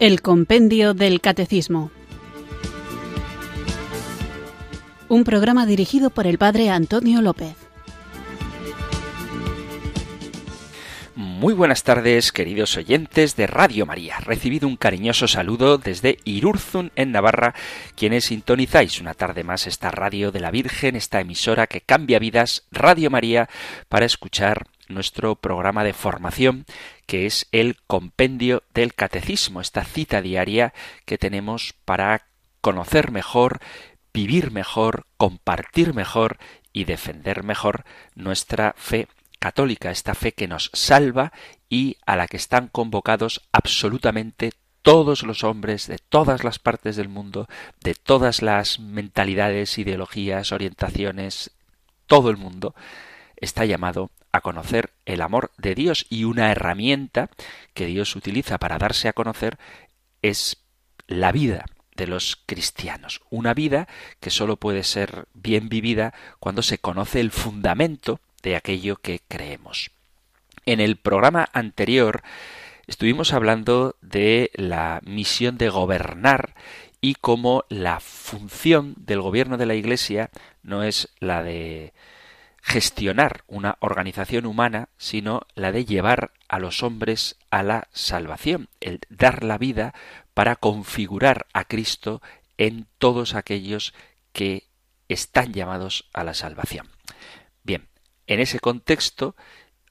El Compendio del Catecismo. Un programa dirigido por el Padre Antonio López. Muy buenas tardes, queridos oyentes de Radio María. Recibido un cariñoso saludo desde Irurzun, en Navarra, quienes sintonizáis una tarde más esta radio de la Virgen, esta emisora que cambia vidas, Radio María, para escuchar nuestro programa de formación que es el compendio del catecismo, esta cita diaria que tenemos para conocer mejor, vivir mejor, compartir mejor y defender mejor nuestra fe católica, esta fe que nos salva y a la que están convocados absolutamente todos los hombres de todas las partes del mundo, de todas las mentalidades, ideologías, orientaciones, todo el mundo está llamado a conocer el amor de Dios y una herramienta que Dios utiliza para darse a conocer es la vida de los cristianos. Una vida que sólo puede ser bien vivida cuando se conoce el fundamento de aquello que creemos. En el programa anterior estuvimos hablando de la misión de gobernar y cómo la función del gobierno de la Iglesia no es la de gestionar una organización humana, sino la de llevar a los hombres a la salvación, el dar la vida para configurar a Cristo en todos aquellos que están llamados a la salvación. Bien, en ese contexto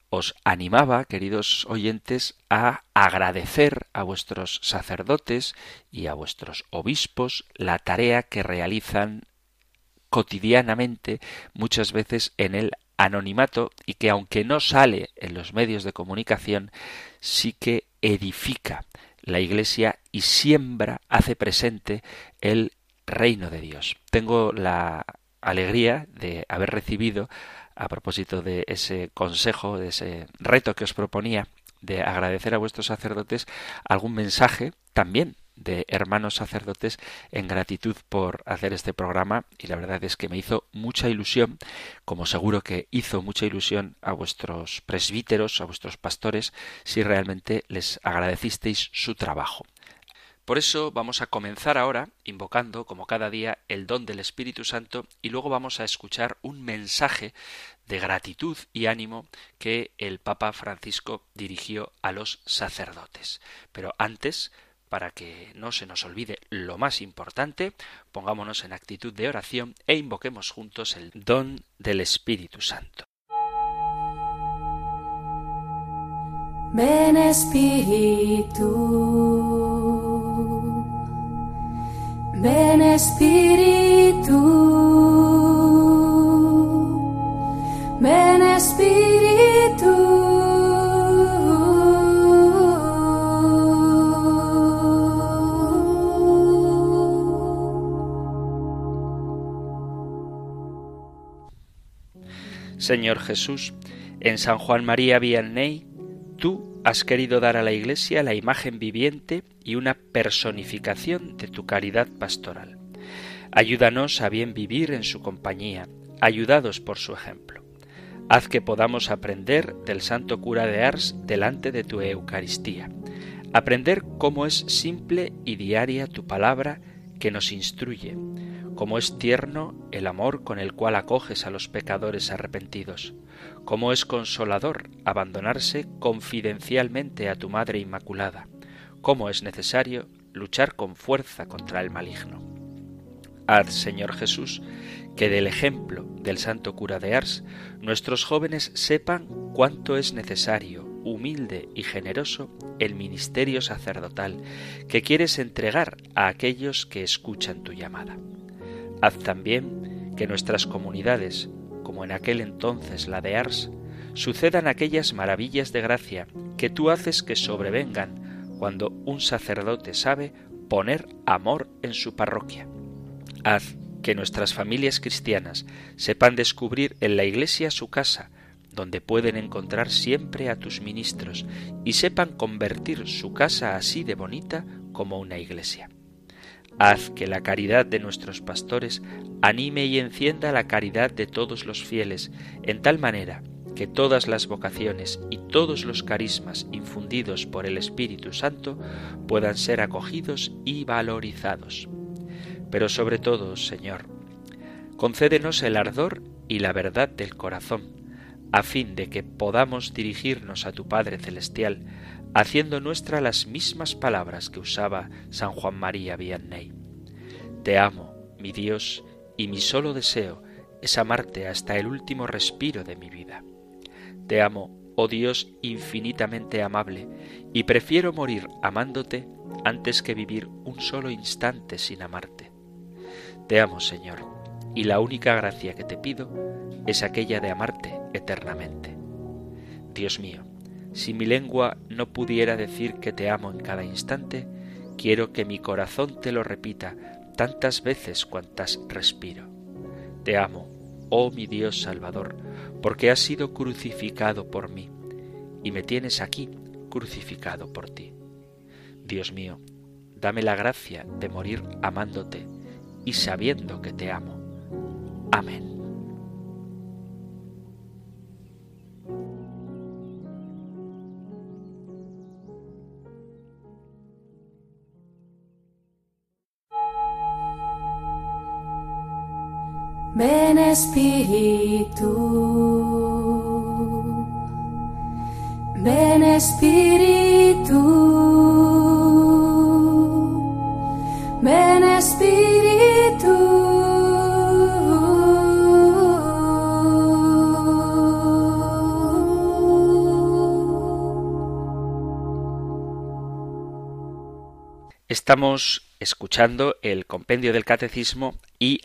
os animaba, queridos oyentes, a agradecer a vuestros sacerdotes y a vuestros obispos la tarea que realizan cotidianamente, muchas veces en el anonimato y que aunque no sale en los medios de comunicación, sí que edifica la Iglesia y siembra, hace presente el reino de Dios. Tengo la alegría de haber recibido, a propósito de ese consejo, de ese reto que os proponía, de agradecer a vuestros sacerdotes, algún mensaje también de hermanos sacerdotes en gratitud por hacer este programa y la verdad es que me hizo mucha ilusión, como seguro que hizo mucha ilusión a vuestros presbíteros, a vuestros pastores, si realmente les agradecisteis su trabajo. Por eso vamos a comenzar ahora invocando, como cada día, el don del Espíritu Santo y luego vamos a escuchar un mensaje de gratitud y ánimo que el Papa Francisco dirigió a los sacerdotes. Pero antes para que no se nos olvide lo más importante, pongámonos en actitud de oración e invoquemos juntos el don del Espíritu Santo. Ven Espíritu, ven Espíritu, ven. Señor Jesús, en San Juan María Vianney, tú has querido dar a la Iglesia la imagen viviente y una personificación de tu caridad pastoral. Ayúdanos a bien vivir en su compañía, ayudados por su ejemplo. Haz que podamos aprender del Santo Cura de Ars delante de tu Eucaristía, aprender cómo es simple y diaria tu palabra que nos instruye, cómo es tierno el amor con el cual acoges a los pecadores arrepentidos, cómo es consolador abandonarse confidencialmente a tu Madre Inmaculada, cómo es necesario luchar con fuerza contra el maligno. Haz, Señor Jesús, que del ejemplo del santo cura de Ars nuestros jóvenes sepan cuánto es necesario, humilde y generoso el ministerio sacerdotal que quieres entregar a aquellos que escuchan tu llamada. Haz también que nuestras comunidades, como en aquel entonces la de Ars, sucedan aquellas maravillas de gracia que tú haces que sobrevengan cuando un sacerdote sabe poner amor en su parroquia. Haz que nuestras familias cristianas sepan descubrir en la Iglesia su casa, donde pueden encontrar siempre a tus ministros, y sepan convertir su casa así de bonita como una iglesia. Haz que la caridad de nuestros pastores anime y encienda la caridad de todos los fieles, en tal manera que todas las vocaciones y todos los carismas infundidos por el Espíritu Santo puedan ser acogidos y valorizados. Pero sobre todo, Señor, concédenos el ardor y la verdad del corazón, a fin de que podamos dirigirnos a tu Padre Celestial, haciendo nuestra las mismas palabras que usaba San Juan María Vianney. Te amo, mi Dios, y mi solo deseo es amarte hasta el último respiro de mi vida. Te amo, oh Dios infinitamente amable, y prefiero morir amándote antes que vivir un solo instante sin amarte. Te amo, Señor, y la única gracia que te pido es aquella de amarte eternamente. Dios mío, si mi lengua no pudiera decir que te amo en cada instante, quiero que mi corazón te lo repita tantas veces cuantas respiro. Te amo, oh mi Dios Salvador, porque has sido crucificado por mí, y me tienes aquí crucificado por ti. Dios mío, dame la gracia de morir amándote y sabiendo que te amo. Amén. Ven Espíritu, ven Espíritu, ven Espíritu. Estamos escuchando el compendio del catecismo y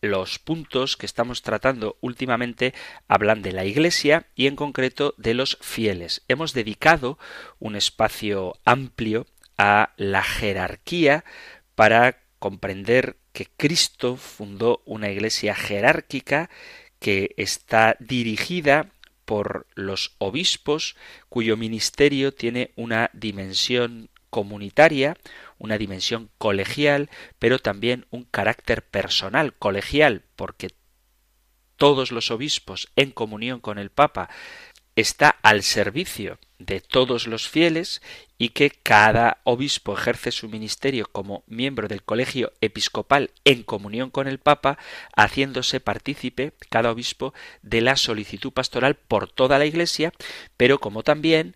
los puntos que estamos tratando últimamente hablan de la Iglesia y en concreto de los fieles. Hemos dedicado un espacio amplio a la jerarquía para comprender que Cristo fundó una Iglesia jerárquica que está dirigida por los obispos cuyo ministerio tiene una dimensión comunitaria, una dimensión colegial, pero también un carácter personal, colegial, porque todos los obispos en comunión con el Papa está al servicio de todos los fieles y que cada obispo ejerce su ministerio como miembro del colegio episcopal en comunión con el Papa, haciéndose partícipe cada obispo de la solicitud pastoral por toda la Iglesia, pero como también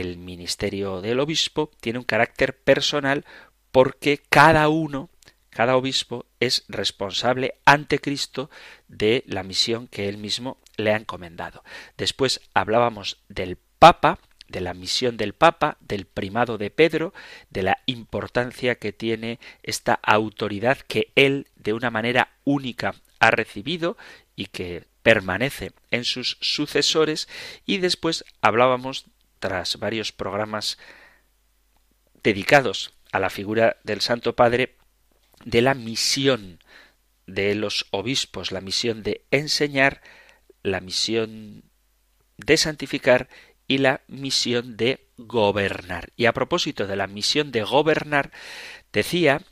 el ministerio del obispo tiene un carácter personal porque cada uno, cada obispo es responsable ante Cristo de la misión que él mismo le ha encomendado. Después hablábamos del Papa, de la misión del Papa, del primado de Pedro, de la importancia que tiene esta autoridad que él de una manera única ha recibido y que permanece en sus sucesores y después hablábamos tras varios programas dedicados a la figura del Santo Padre, de la misión de los obispos, la misión de enseñar, la misión de santificar y la misión de gobernar. Y a propósito de la misión de gobernar, decía,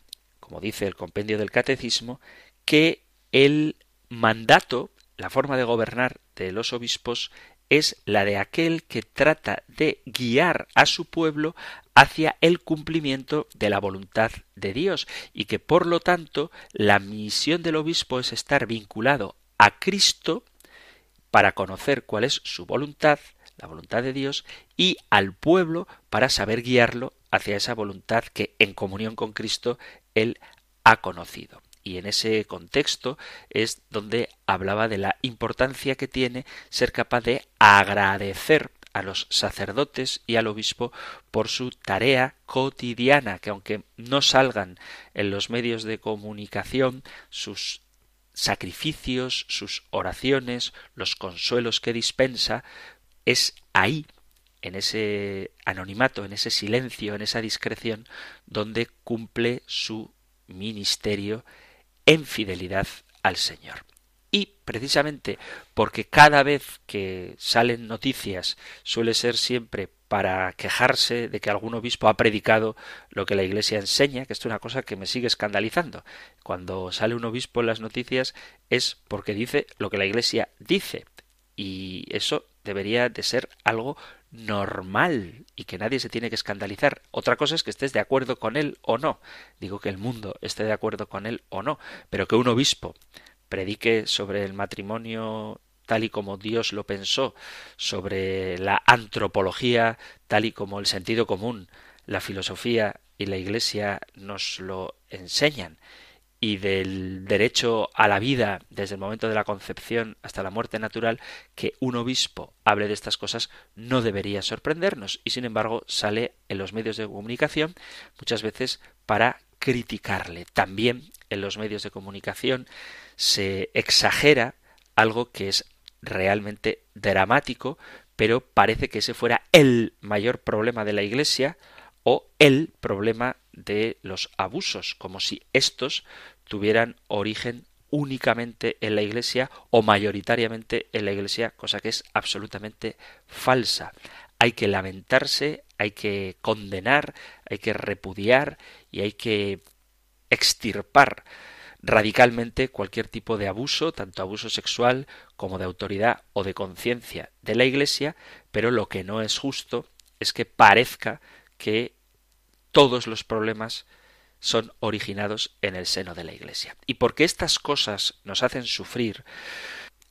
como dice el compendio del catecismo, que el mandato, la forma de gobernar de los obispos es la de aquel que trata de guiar a su pueblo hacia el cumplimiento de la voluntad de Dios y que por lo tanto la misión del obispo es estar vinculado a Cristo para conocer cuál es su voluntad, la voluntad de Dios, y al pueblo para saber guiarlo hacia esa voluntad que en comunión con Cristo él ha conocido y en ese contexto es donde hablaba de la importancia que tiene ser capaz de agradecer a los sacerdotes y al obispo por su tarea cotidiana, que aunque no salgan en los medios de comunicación, sus sacrificios, sus oraciones, los consuelos que dispensa, es ahí, en ese anonimato, en ese silencio, en esa discreción, donde cumple su ministerio en fidelidad al Señor. Y precisamente porque cada vez que salen noticias suele ser siempre para quejarse de que algún obispo ha predicado lo que la Iglesia enseña, que esto es una cosa que me sigue escandalizando. Cuando sale un obispo en las noticias es porque dice lo que la Iglesia dice. y eso debería de ser algo normal y que nadie se tiene que escandalizar. Otra cosa es que estés de acuerdo con él o no. Digo que el mundo esté de acuerdo con él o no, pero que un obispo predique sobre el matrimonio tal y como Dios lo pensó, sobre la antropología tal y como el sentido común, la filosofía y la Iglesia nos lo enseñan, y del derecho a la vida desde el momento de la concepción hasta la muerte natural, que un obispo hable de estas cosas no debería sorprendernos y sin embargo sale en los medios de comunicación muchas veces para criticarle. También en los medios de comunicación se exagera algo que es realmente dramático, pero parece que ese fuera el mayor problema de la Iglesia o el problema de los abusos, como si estos tuvieran origen únicamente en la Iglesia o mayoritariamente en la Iglesia, cosa que es absolutamente falsa. Hay que lamentarse, hay que condenar, hay que repudiar y hay que extirpar radicalmente cualquier tipo de abuso, tanto abuso sexual como de autoridad o de conciencia de la Iglesia, pero lo que no es justo es que parezca que todos los problemas son originados en el seno de la Iglesia. Y porque estas cosas nos hacen sufrir,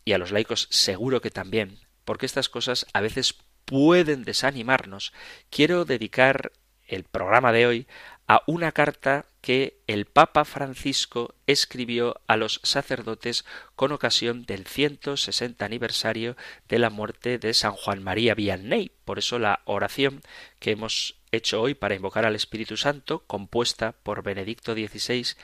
y a los laicos seguro que también, porque estas cosas a veces pueden desanimarnos, quiero dedicar el programa de hoy a una carta que el Papa Francisco escribió a los sacerdotes con ocasión del 160 aniversario de la muerte de San Juan María Vianney. Por eso la oración que hemos hecho hoy para invocar al Espíritu Santo, compuesta por Benedicto XVI,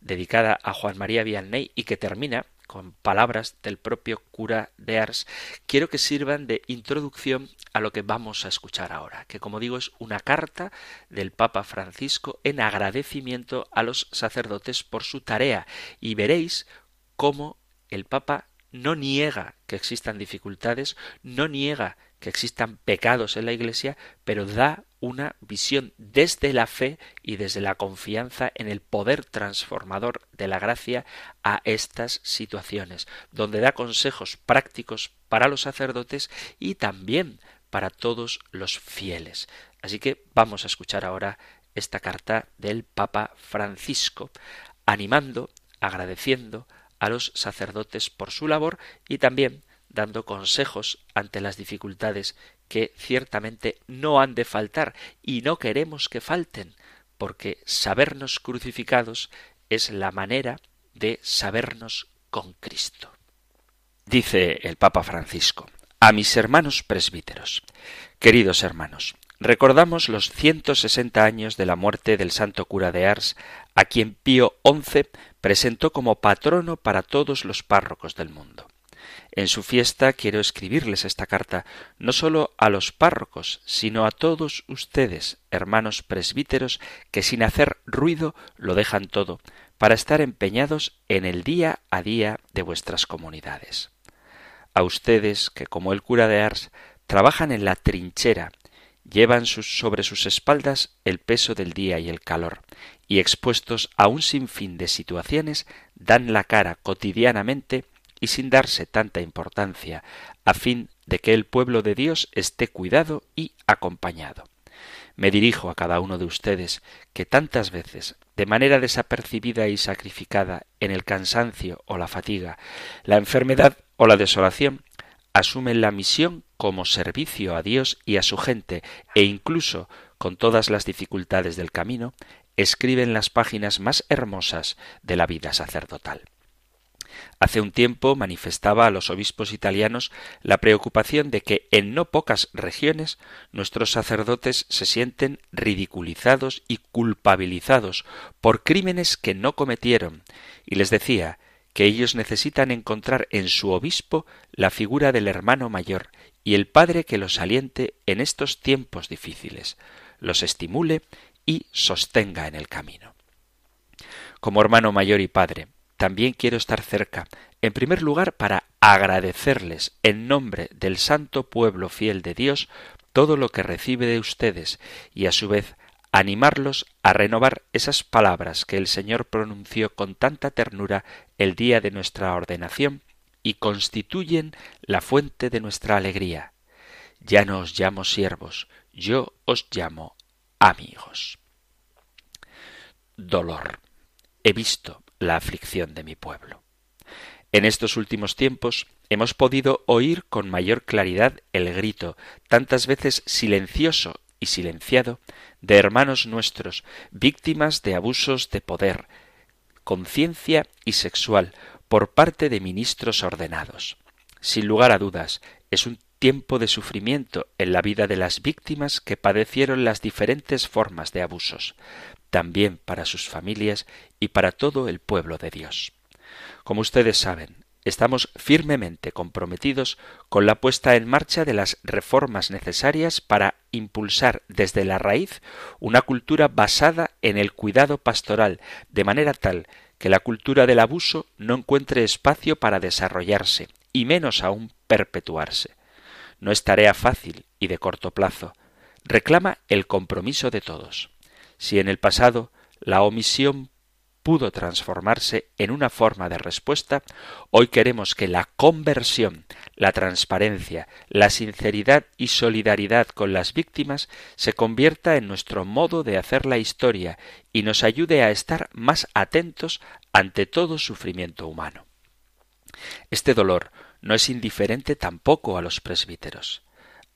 dedicada a Juan María Vianney y que termina con palabras del propio cura de Ars, quiero que sirvan de introducción a lo que vamos a escuchar ahora, que como digo es una carta del Papa Francisco en agradecimiento a los sacerdotes por su tarea y veréis cómo el Papa no niega que existan dificultades, no niega que existan pecados en la Iglesia, pero da una visión desde la fe y desde la confianza en el poder transformador de la gracia a estas situaciones, donde da consejos prácticos para los sacerdotes y también para todos los fieles. Así que vamos a escuchar ahora esta carta del Papa Francisco, animando, agradeciendo a los sacerdotes por su labor y también dando consejos ante las dificultades que ciertamente no han de faltar y no queremos que falten, porque sabernos crucificados es la manera de sabernos con Cristo. Dice el Papa Francisco, a mis hermanos presbíteros, queridos hermanos, recordamos los ciento sesenta años de la muerte del santo cura de Ars, a quien Pío XI presentó como patrono para todos los párrocos del mundo. En su fiesta quiero escribirles esta carta no sólo a los párrocos, sino a todos ustedes, hermanos presbíteros, que sin hacer ruido lo dejan todo, para estar empeñados en el día a día de vuestras comunidades. A ustedes, que como el cura de Ars, trabajan en la trinchera, llevan sobre sus espaldas el peso del día y el calor, y expuestos a un sinfín de situaciones, dan la cara cotidianamente y sin darse tanta importancia, a fin de que el pueblo de Dios esté cuidado y acompañado. Me dirijo a cada uno de ustedes que tantas veces, de manera desapercibida y sacrificada en el cansancio o la fatiga, la enfermedad o la desolación, asumen la misión como servicio a Dios y a su gente, e incluso con todas las dificultades del camino, escriben las páginas más hermosas de la vida sacerdotal. Hace un tiempo manifestaba a los obispos italianos la preocupación de que en no pocas regiones nuestros sacerdotes se sienten ridiculizados y culpabilizados por crímenes que no cometieron, y les decía que ellos necesitan encontrar en su obispo la figura del hermano mayor y el padre que los aliente en estos tiempos difíciles, los estimule y sostenga en el camino. Como hermano mayor y padre, también quiero estar cerca, en primer lugar para agradecerles en nombre del santo pueblo fiel de Dios todo lo que recibe de ustedes y a su vez animarlos a renovar esas palabras que el Señor pronunció con tanta ternura el día de nuestra ordenación y constituyen la fuente de nuestra alegría. Ya no os llamo siervos, yo os llamo amigos. Dolor. He visto la aflicción de mi pueblo. En estos últimos tiempos hemos podido oír con mayor claridad el grito, tantas veces silencioso y silenciado, de hermanos nuestros, víctimas de abusos de poder, conciencia y sexual por parte de ministros ordenados. Sin lugar a dudas, es un tiempo de sufrimiento en la vida de las víctimas que padecieron las diferentes formas de abusos, también para sus familias y para todo el pueblo de Dios. Como ustedes saben, estamos firmemente comprometidos con la puesta en marcha de las reformas necesarias para impulsar desde la raíz una cultura basada en el cuidado pastoral, de manera tal que la cultura del abuso no encuentre espacio para desarrollarse, y menos aún perpetuarse. No es tarea fácil y de corto plazo. Reclama el compromiso de todos. Si en el pasado la omisión pudo transformarse en una forma de respuesta, hoy queremos que la conversión, la transparencia, la sinceridad y solidaridad con las víctimas se convierta en nuestro modo de hacer la historia y nos ayude a estar más atentos ante todo sufrimiento humano. Este dolor no es indiferente tampoco a los presbíteros.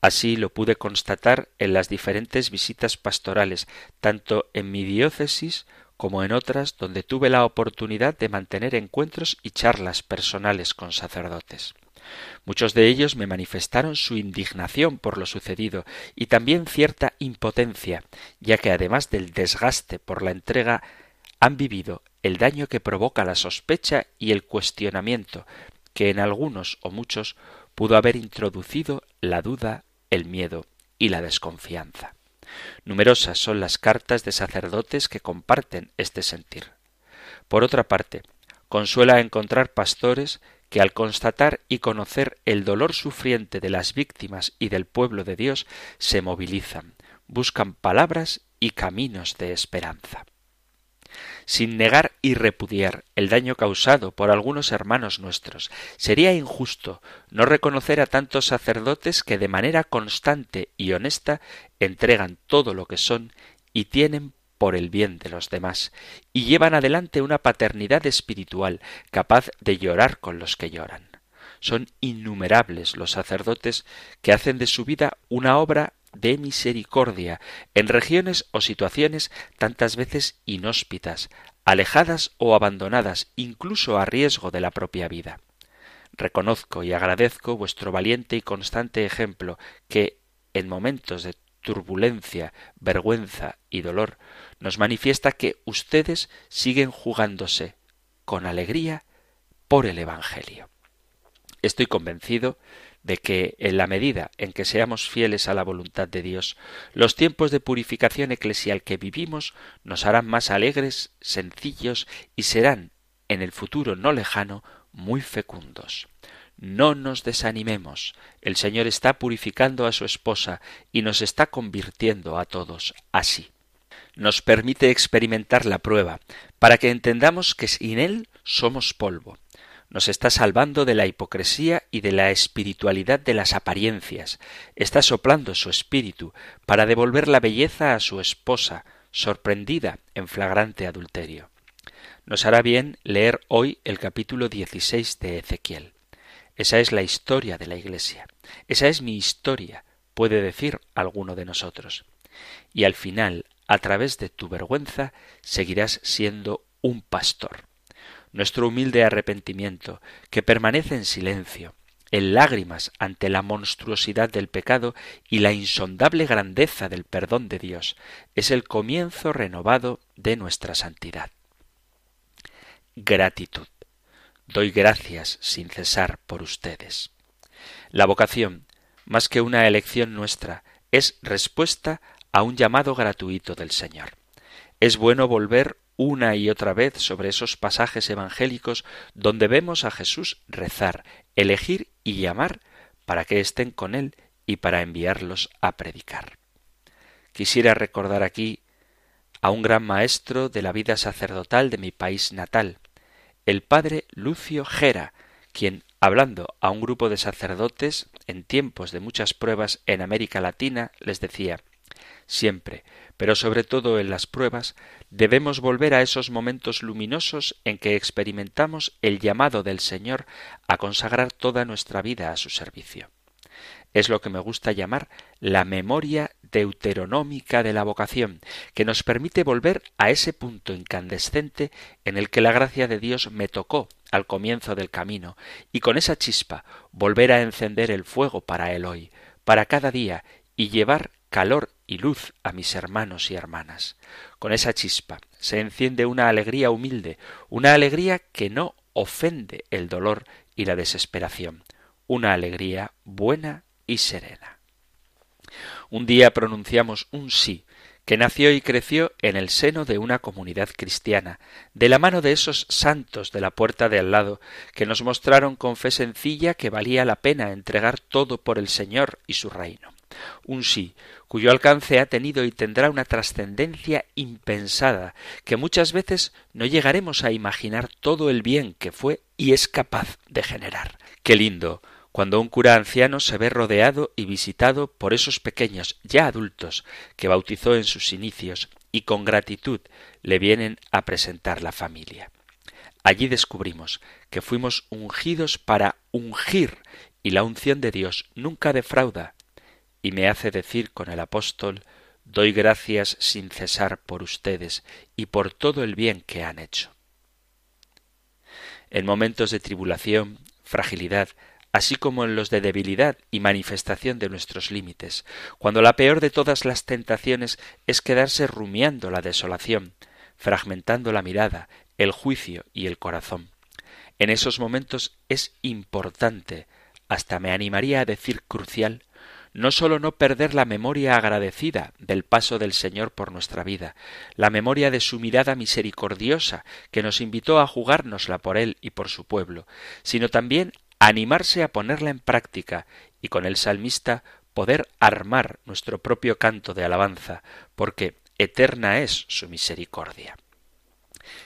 Así lo pude constatar en las diferentes visitas pastorales, tanto en mi diócesis como en otras donde tuve la oportunidad de mantener encuentros y charlas personales con sacerdotes. Muchos de ellos me manifestaron su indignación por lo sucedido y también cierta impotencia, ya que además del desgaste por la entrega han vivido el daño que provoca la sospecha y el cuestionamiento, que en algunos o muchos pudo haber introducido la duda, el miedo y la desconfianza. Numerosas son las cartas de sacerdotes que comparten este sentir. Por otra parte, consuela encontrar pastores que al constatar y conocer el dolor sufriente de las víctimas y del pueblo de Dios se movilizan, buscan palabras y caminos de esperanza sin negar y repudiar el daño causado por algunos hermanos nuestros. Sería injusto no reconocer a tantos sacerdotes que de manera constante y honesta entregan todo lo que son y tienen por el bien de los demás, y llevan adelante una paternidad espiritual capaz de llorar con los que lloran. Son innumerables los sacerdotes que hacen de su vida una obra de misericordia en regiones o situaciones tantas veces inhóspitas, alejadas o abandonadas, incluso a riesgo de la propia vida. Reconozco y agradezco vuestro valiente y constante ejemplo que, en momentos de turbulencia, vergüenza y dolor, nos manifiesta que ustedes siguen jugándose con alegría por el Evangelio. Estoy convencido de que en la medida en que seamos fieles a la voluntad de Dios, los tiempos de purificación eclesial que vivimos nos harán más alegres, sencillos y serán, en el futuro no lejano, muy fecundos. No nos desanimemos. El Señor está purificando a su esposa y nos está convirtiendo a todos así. Nos permite experimentar la prueba, para que entendamos que sin Él somos polvo nos está salvando de la hipocresía y de la espiritualidad de las apariencias, está soplando su espíritu para devolver la belleza a su esposa, sorprendida en flagrante adulterio. Nos hará bien leer hoy el capítulo 16 de Ezequiel. Esa es la historia de la Iglesia. Esa es mi historia, puede decir alguno de nosotros. Y al final, a través de tu vergüenza, seguirás siendo un pastor nuestro humilde arrepentimiento, que permanece en silencio, en lágrimas ante la monstruosidad del pecado y la insondable grandeza del perdón de Dios, es el comienzo renovado de nuestra santidad. Gratitud. Doy gracias sin cesar por ustedes. La vocación, más que una elección nuestra, es respuesta a un llamado gratuito del Señor. Es bueno volver una y otra vez sobre esos pasajes evangélicos donde vemos a Jesús rezar, elegir y llamar para que estén con Él y para enviarlos a predicar. Quisiera recordar aquí a un gran maestro de la vida sacerdotal de mi país natal, el padre Lucio Gera, quien hablando a un grupo de sacerdotes en tiempos de muchas pruebas en América Latina, les decía Siempre, pero sobre todo en las pruebas, debemos volver a esos momentos luminosos en que experimentamos el llamado del Señor a consagrar toda nuestra vida a su servicio. Es lo que me gusta llamar la memoria deuteronómica de la vocación, que nos permite volver a ese punto incandescente en el que la gracia de Dios me tocó al comienzo del camino, y con esa chispa volver a encender el fuego para el hoy, para cada día, y llevar calor y luz a mis hermanos y hermanas. Con esa chispa se enciende una alegría humilde, una alegría que no ofende el dolor y la desesperación, una alegría buena y serena. Un día pronunciamos un sí, que nació y creció en el seno de una comunidad cristiana, de la mano de esos santos de la puerta de al lado, que nos mostraron con fe sencilla que valía la pena entregar todo por el Señor y su reino. Un sí, cuyo alcance ha tenido y tendrá una trascendencia impensada, que muchas veces no llegaremos a imaginar todo el bien que fue y es capaz de generar. Qué lindo cuando un cura anciano se ve rodeado y visitado por esos pequeños ya adultos que bautizó en sus inicios y con gratitud le vienen a presentar la familia. Allí descubrimos que fuimos ungidos para ungir y la unción de Dios nunca defrauda y me hace decir con el apóstol doy gracias sin cesar por ustedes y por todo el bien que han hecho. En momentos de tribulación, fragilidad, así como en los de debilidad y manifestación de nuestros límites, cuando la peor de todas las tentaciones es quedarse rumiando la desolación, fragmentando la mirada, el juicio y el corazón. En esos momentos es importante, hasta me animaría a decir crucial, no sólo no perder la memoria agradecida del paso del Señor por nuestra vida, la memoria de su mirada misericordiosa que nos invitó a jugárnosla por Él y por su pueblo, sino también animarse a ponerla en práctica y con el salmista poder armar nuestro propio canto de alabanza, porque eterna es su misericordia.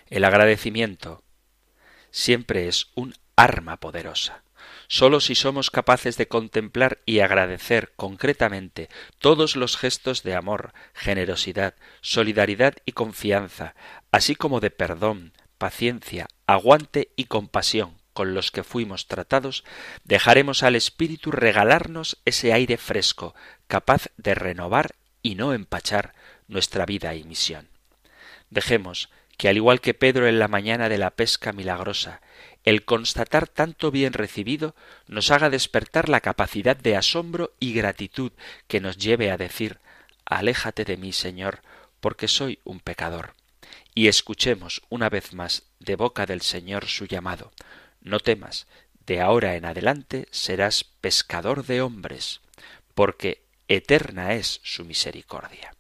El agradecimiento siempre es un arma poderosa. Sólo si somos capaces de contemplar y agradecer concretamente todos los gestos de amor, generosidad, solidaridad y confianza, así como de perdón, paciencia, aguante y compasión con los que fuimos tratados, dejaremos al Espíritu regalarnos ese aire fresco, capaz de renovar y no empachar nuestra vida y misión. Dejemos que, al igual que Pedro en la mañana de la pesca milagrosa, el constatar tanto bien recibido nos haga despertar la capacidad de asombro y gratitud que nos lleve a decir Aléjate de mí, Señor, porque soy un pecador. Y escuchemos una vez más de boca del Señor su llamado no temas, de ahora en adelante serás pescador de hombres, porque eterna es su misericordia.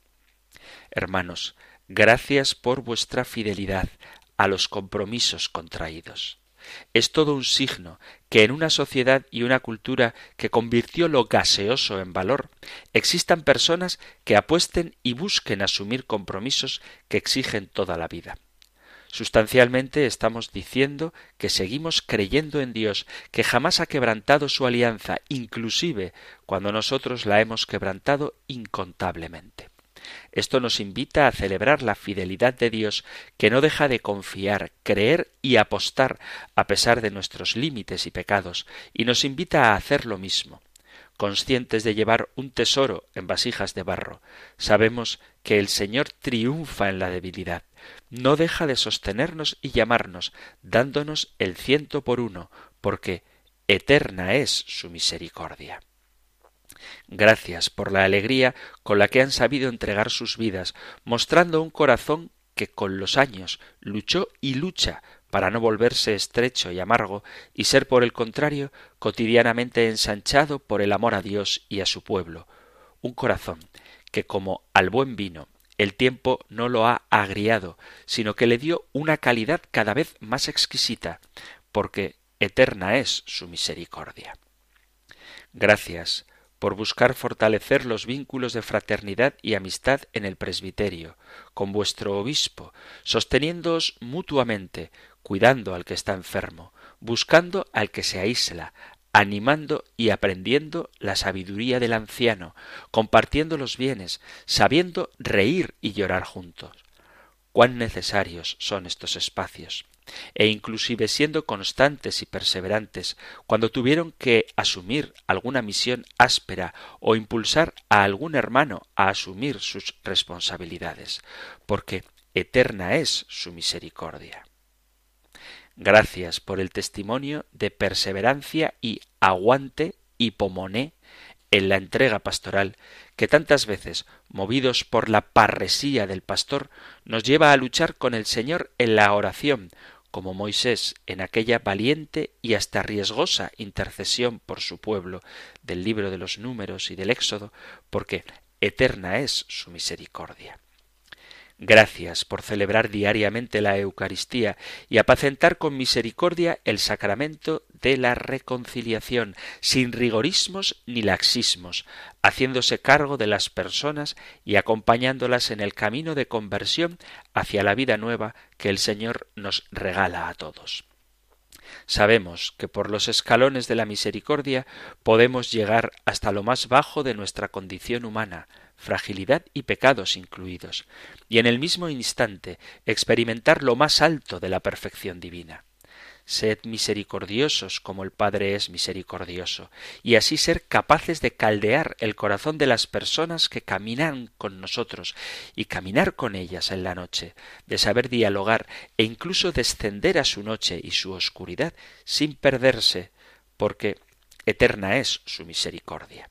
Hermanos, gracias por vuestra fidelidad a los compromisos contraídos. Es todo un signo que en una sociedad y una cultura que convirtió lo gaseoso en valor, existan personas que apuesten y busquen asumir compromisos que exigen toda la vida. Sustancialmente estamos diciendo que seguimos creyendo en Dios, que jamás ha quebrantado su alianza, inclusive cuando nosotros la hemos quebrantado incontablemente. Esto nos invita a celebrar la fidelidad de Dios, que no deja de confiar, creer y apostar a pesar de nuestros límites y pecados, y nos invita a hacer lo mismo conscientes de llevar un tesoro en vasijas de barro. Sabemos que el Señor triunfa en la debilidad, no deja de sostenernos y llamarnos, dándonos el ciento por uno, porque eterna es su misericordia. Gracias por la alegría con la que han sabido entregar sus vidas, mostrando un corazón que con los años luchó y lucha para no volverse estrecho y amargo y ser por el contrario cotidianamente ensanchado por el amor a Dios y a su pueblo, un corazón que como al buen vino el tiempo no lo ha agriado, sino que le dio una calidad cada vez más exquisita, porque eterna es su misericordia. Gracias por buscar fortalecer los vínculos de fraternidad y amistad en el presbiterio, con vuestro obispo, sosteniéndoos mutuamente, cuidando al que está enfermo, buscando al que se aísla, animando y aprendiendo la sabiduría del anciano, compartiendo los bienes, sabiendo reír y llorar juntos. Cuán necesarios son estos espacios e inclusive siendo constantes y perseverantes cuando tuvieron que asumir alguna misión áspera o impulsar a algún hermano a asumir sus responsabilidades, porque eterna es su misericordia. Gracias por el testimonio de perseverancia y aguante y pomoné en la entrega pastoral que tantas veces, movidos por la parresía del pastor, nos lleva a luchar con el Señor en la oración, como Moisés en aquella valiente y hasta riesgosa intercesión por su pueblo del libro de los números y del Éxodo, porque eterna es su misericordia. Gracias por celebrar diariamente la Eucaristía y apacentar con misericordia el sacramento de la reconciliación, sin rigorismos ni laxismos, haciéndose cargo de las personas y acompañándolas en el camino de conversión hacia la vida nueva que el Señor nos regala a todos. Sabemos que por los escalones de la misericordia podemos llegar hasta lo más bajo de nuestra condición humana, fragilidad y pecados incluidos, y en el mismo instante experimentar lo más alto de la perfección divina. Sed misericordiosos como el Padre es misericordioso, y así ser capaces de caldear el corazón de las personas que caminan con nosotros y caminar con ellas en la noche, de saber dialogar e incluso descender a su noche y su oscuridad sin perderse, porque eterna es su misericordia.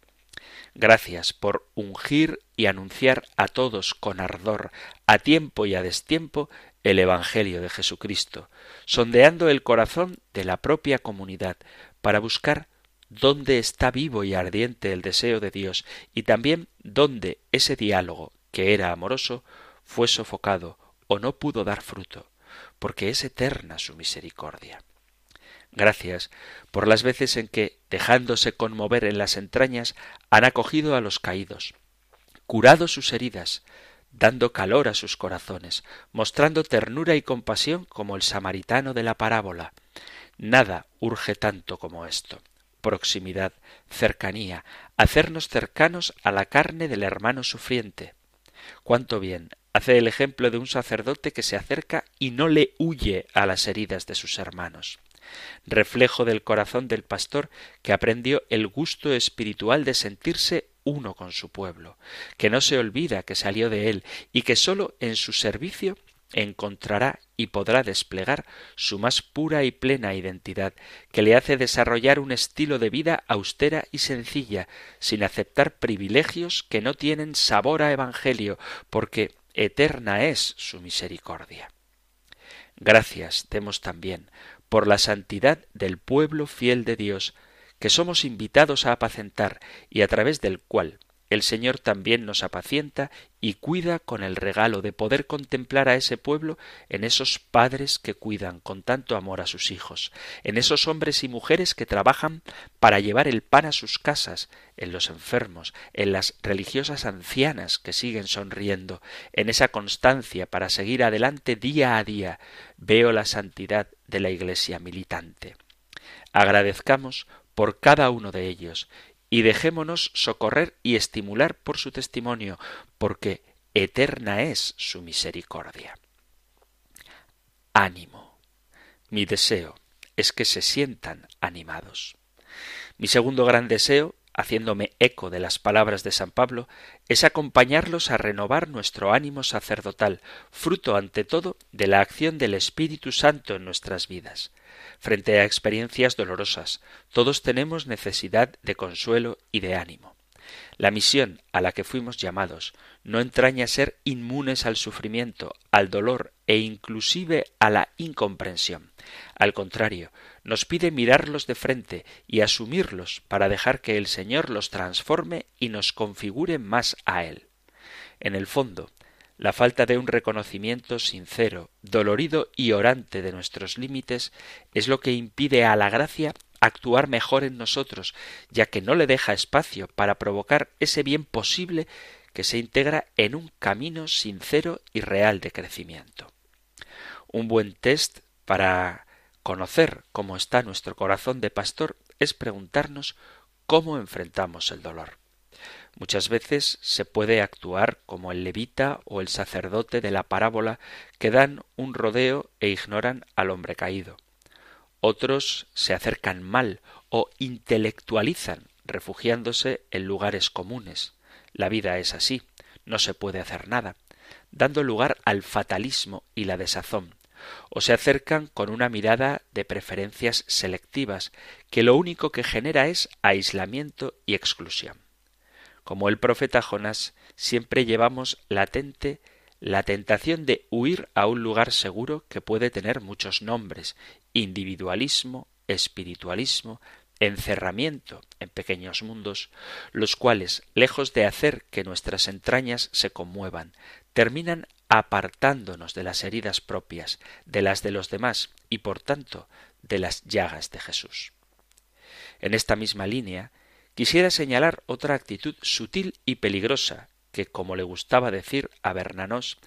Gracias por ungir y anunciar a todos con ardor, a tiempo y a destiempo, el Evangelio de Jesucristo, sondeando el corazón de la propia comunidad para buscar dónde está vivo y ardiente el deseo de Dios y también dónde ese diálogo, que era amoroso, fue sofocado o no pudo dar fruto, porque es eterna su misericordia. Gracias por las veces en que, dejándose conmover en las entrañas, han acogido a los caídos, curado sus heridas, dando calor a sus corazones, mostrando ternura y compasión como el samaritano de la parábola. Nada urge tanto como esto. Proximidad, cercanía, hacernos cercanos a la carne del hermano sufriente. Cuánto bien hace el ejemplo de un sacerdote que se acerca y no le huye a las heridas de sus hermanos reflejo del corazón del pastor que aprendió el gusto espiritual de sentirse uno con su pueblo, que no se olvida que salió de él y que sólo en su servicio encontrará y podrá desplegar su más pura y plena identidad, que le hace desarrollar un estilo de vida austera y sencilla, sin aceptar privilegios que no tienen sabor a Evangelio, porque eterna es su misericordia. Gracias demos también por la santidad del pueblo fiel de Dios, que somos invitados a apacentar y a través del cual el Señor también nos apacienta y cuida con el regalo de poder contemplar a ese pueblo en esos padres que cuidan con tanto amor a sus hijos, en esos hombres y mujeres que trabajan para llevar el pan a sus casas, en los enfermos, en las religiosas ancianas que siguen sonriendo, en esa constancia para seguir adelante día a día. Veo la santidad de la Iglesia militante. Agradezcamos por cada uno de ellos y dejémonos socorrer y estimular por su testimonio, porque eterna es su misericordia. Ánimo. Mi deseo es que se sientan animados. Mi segundo gran deseo, haciéndome eco de las palabras de San Pablo, es acompañarlos a renovar nuestro ánimo sacerdotal, fruto ante todo de la acción del Espíritu Santo en nuestras vidas. Frente a experiencias dolorosas, todos tenemos necesidad de consuelo y de ánimo. La misión a la que fuimos llamados no entraña ser inmunes al sufrimiento, al dolor e inclusive a la incomprensión. Al contrario, nos pide mirarlos de frente y asumirlos para dejar que el Señor los transforme y nos configure más a Él. En el fondo, la falta de un reconocimiento sincero, dolorido y orante de nuestros límites es lo que impide a la gracia actuar mejor en nosotros, ya que no le deja espacio para provocar ese bien posible que se integra en un camino sincero y real de crecimiento. Un buen test para conocer cómo está nuestro corazón de pastor es preguntarnos cómo enfrentamos el dolor. Muchas veces se puede actuar como el levita o el sacerdote de la parábola que dan un rodeo e ignoran al hombre caído. Otros se acercan mal o intelectualizan, refugiándose en lugares comunes. La vida es así, no se puede hacer nada, dando lugar al fatalismo y la desazón, o se acercan con una mirada de preferencias selectivas, que lo único que genera es aislamiento y exclusión. Como el profeta Jonás, siempre llevamos latente la tentación de huir a un lugar seguro que puede tener muchos nombres individualismo, espiritualismo, encerramiento en pequeños mundos, los cuales, lejos de hacer que nuestras entrañas se conmuevan, terminan apartándonos de las heridas propias, de las de los demás y, por tanto, de las llagas de Jesús. En esta misma línea, quisiera señalar otra actitud sutil y peligrosa que, como le gustaba decir a Bernanos,